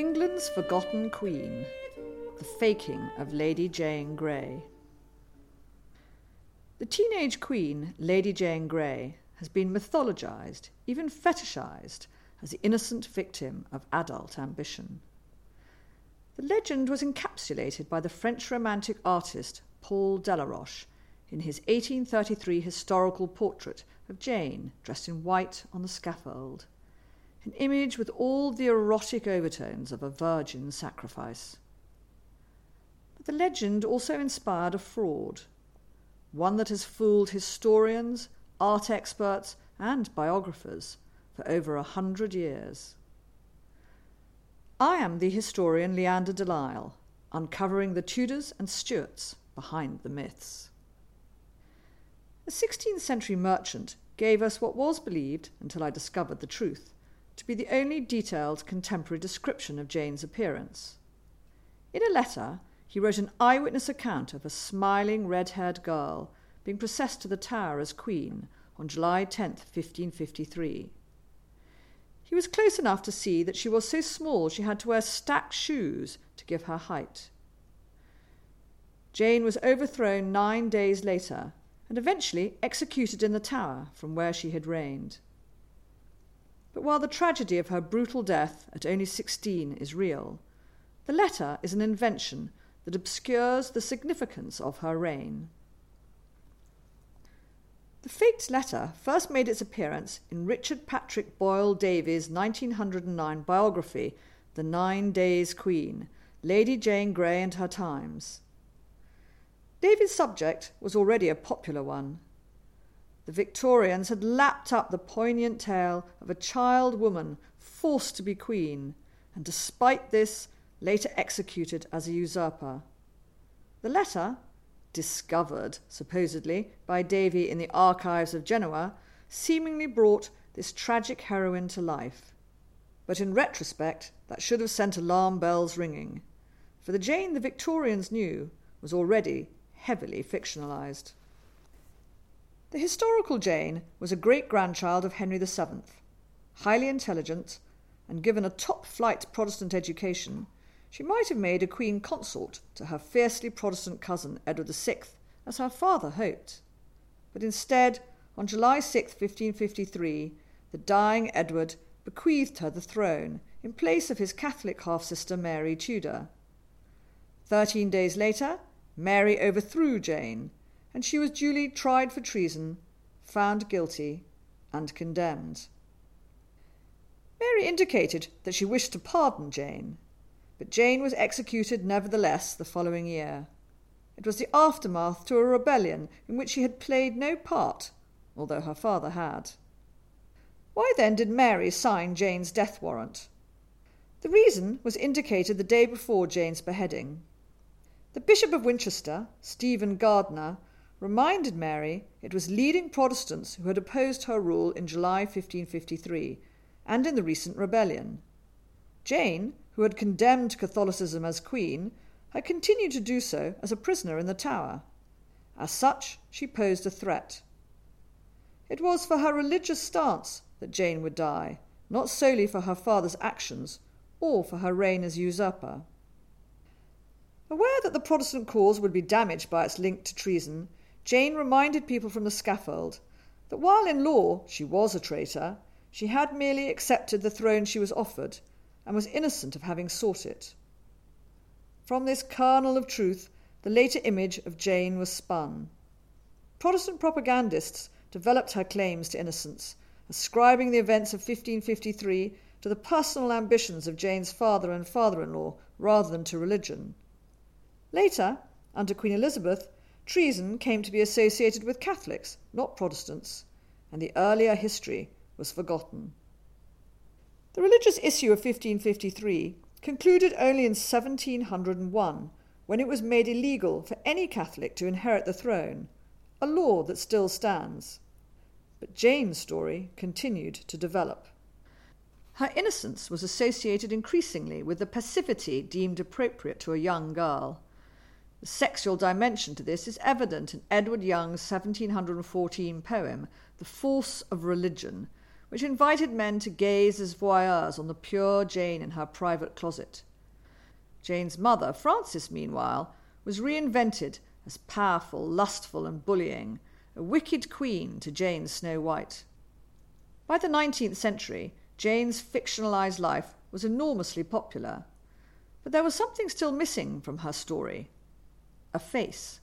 England's Forgotten Queen The Faking of Lady Jane Grey. The teenage queen, Lady Jane Grey, has been mythologized, even fetishized, as the innocent victim of adult ambition. The legend was encapsulated by the French romantic artist Paul Delaroche in his 1833 historical portrait of Jane dressed in white on the scaffold an image with all the erotic overtones of a virgin sacrifice. But the legend also inspired a fraud, one that has fooled historians, art experts, and biographers for over a hundred years. I am the historian Leanda de Lisle, uncovering the Tudors and Stuarts behind the myths. A 16th century merchant gave us what was believed, until I discovered the truth, to be the only detailed contemporary description of Jane's appearance. In a letter, he wrote an eyewitness account of a smiling red haired girl being processed to the Tower as Queen on July 10, 1553. He was close enough to see that she was so small she had to wear stacked shoes to give her height. Jane was overthrown nine days later and eventually executed in the Tower from where she had reigned. But while the tragedy of her brutal death at only 16 is real, the letter is an invention that obscures the significance of her reign. The faked letter first made its appearance in Richard Patrick Boyle Davey's 1909 biography, The Nine Days Queen Lady Jane Grey and Her Times. Davey's subject was already a popular one the Victorians had lapped up the poignant tale of a child woman forced to be queen, and despite this, later executed as a usurper. The letter, discovered supposedly by Davey in the archives of Genoa, seemingly brought this tragic heroine to life. But in retrospect, that should have sent alarm bells ringing, for the Jane the Victorians knew was already heavily fictionalized. The historical Jane was a great grandchild of Henry VII. Highly intelligent and given a top flight Protestant education, she might have made a queen consort to her fiercely Protestant cousin Edward VI, as her father hoped. But instead, on July 6, 1553, the dying Edward bequeathed her the throne in place of his Catholic half sister Mary Tudor. Thirteen days later, Mary overthrew Jane and she was duly tried for treason, found guilty, and condemned. Mary indicated that she wished to pardon Jane, but Jane was executed nevertheless the following year. It was the aftermath to a rebellion in which she had played no part, although her father had. Why then did Mary sign Jane's death warrant? The reason was indicated the day before Jane's beheading. The Bishop of Winchester, Stephen Gardiner, reminded Mary it was leading Protestants who had opposed her rule in July 1553 and in the recent rebellion. Jane, who had condemned Catholicism as queen, had continued to do so as a prisoner in the Tower. As such, she posed a threat. It was for her religious stance that Jane would die, not solely for her father's actions or for her reign as usurper. Aware that the Protestant cause would be damaged by its link to treason, Jane reminded people from the scaffold that while in law she was a traitor, she had merely accepted the throne she was offered and was innocent of having sought it. From this kernel of truth, the later image of Jane was spun. Protestant propagandists developed her claims to innocence, ascribing the events of 1553 to the personal ambitions of Jane's father and father in law rather than to religion. Later, under Queen Elizabeth, treason came to be associated with Catholics, not Protestants, and the earlier history was forgotten. The religious issue of 1553 concluded only in 1701 when it was made illegal for any Catholic to inherit the throne, a law that still stands. But Jane's story continued to develop. Her innocence was associated increasingly with the passivity deemed appropriate to a young girl. The sexual dimension to this is evident in Edward Young's 1714 poem, The Force of Religion, which invited men to gaze as voyeurs on the pure Jane in her private closet. Jane's mother, Frances, meanwhile, was reinvented as powerful, lustful, and bullying, a wicked queen to Jane's Snow White. By the 19th century, Jane's fictionalized life was enormously popular, but there was something still missing from her story a face.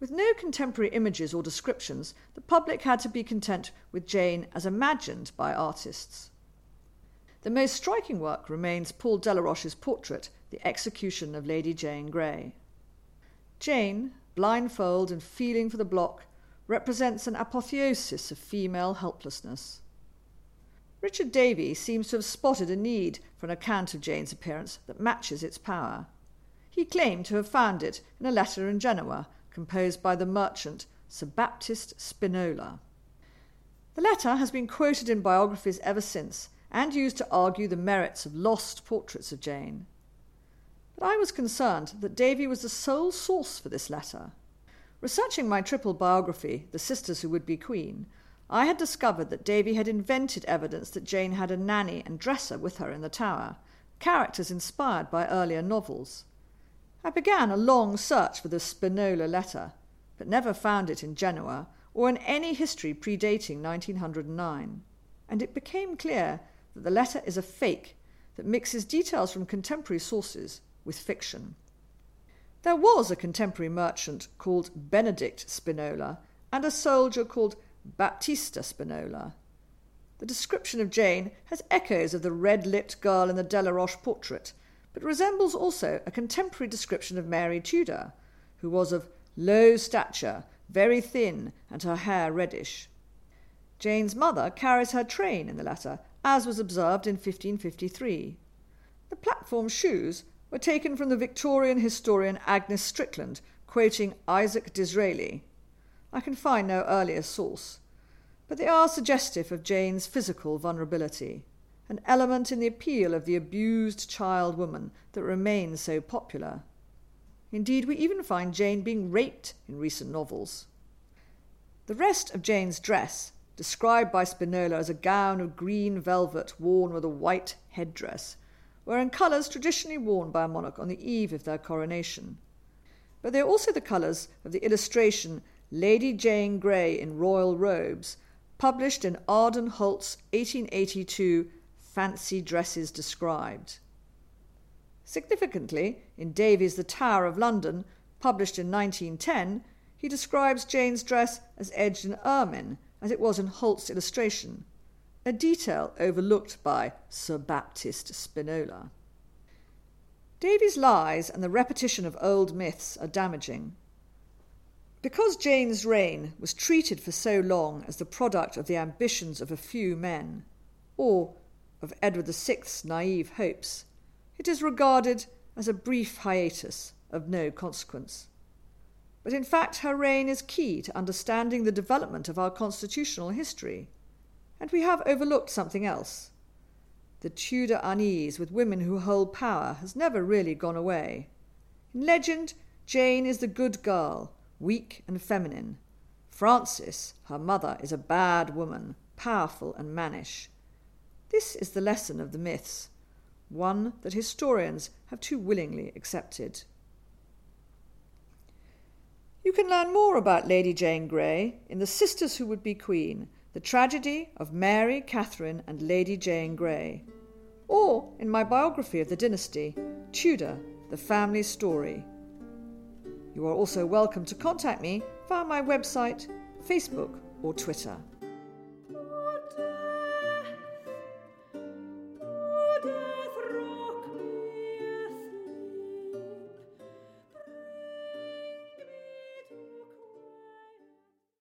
With no contemporary images or descriptions, the public had to be content with Jane as imagined by artists. The most striking work remains Paul Delaroche's portrait, The Execution of Lady Jane Grey. Jane, blindfold and feeling for the block, represents an apotheosis of female helplessness. Richard Davey seems to have spotted a need for an account of Jane's appearance that matches its power. He claimed to have found it in a letter in Genoa composed by the merchant Sir Baptist Spinola. The letter has been quoted in biographies ever since and used to argue the merits of lost portraits of Jane. But I was concerned that Davey was the sole source for this letter. Researching my triple biography, The Sisters Who Would Be Queen, I had discovered that Davey had invented evidence that Jane had a nanny and dresser with her in the tower, characters inspired by earlier novels. I began a long search for the Spinola letter, but never found it in Genoa or in any history predating 1909, and it became clear that the letter is a fake that mixes details from contemporary sources with fiction. There was a contemporary merchant called Benedict Spinola and a soldier called Baptista Spinola. The description of Jane has echoes of the red lipped girl in the Delaroche portrait but resembles also a contemporary description of Mary Tudor, who was of low stature, very thin, and her hair reddish. Jane's mother carries her train in the letter, as was observed in 1553. The platform shoes were taken from the Victorian historian Agnes Strickland, quoting Isaac Disraeli. I can find no earlier source, but they are suggestive of Jane's physical vulnerability an element in the appeal of the abused child woman that remains so popular. Indeed, we even find Jane being raped in recent novels. The rest of Jane's dress, described by Spinola as a gown of green velvet worn with a white headdress, were in colours traditionally worn by a monarch on the eve of their coronation. But they are also the colours of the illustration Lady Jane Grey in Royal Robes, published in Ardern Holt's 1882 fancy dresses described. Significantly, in Davey's The Tower of London, published in 1910, he describes Jane's dress as edged in ermine, as it was in Holt's illustration, a detail overlooked by Sir Baptist Spinola. Davey's lies and the repetition of old myths are damaging. Because Jane's reign was treated for so long as the product of the ambitions of a few men, or of Edward VI's naive hopes, it is regarded as a brief hiatus of no consequence. But in fact, her reign is key to understanding the development of our constitutional history. And we have overlooked something else. The Tudor unease with women who hold power has never really gone away. In legend, Jane is the good girl, weak and feminine. Frances, her mother, is a bad woman, powerful and mannish. This is the lesson of the myths, one that historians have too willingly accepted. You can learn more about Lady Jane Grey in The Sisters Who Would Be Queen, the tragedy of Mary, Catherine, and Lady Jane Grey, or in my biography of the dynasty, Tudor, the family story. You are also welcome to contact me via my website, Facebook, or Twitter.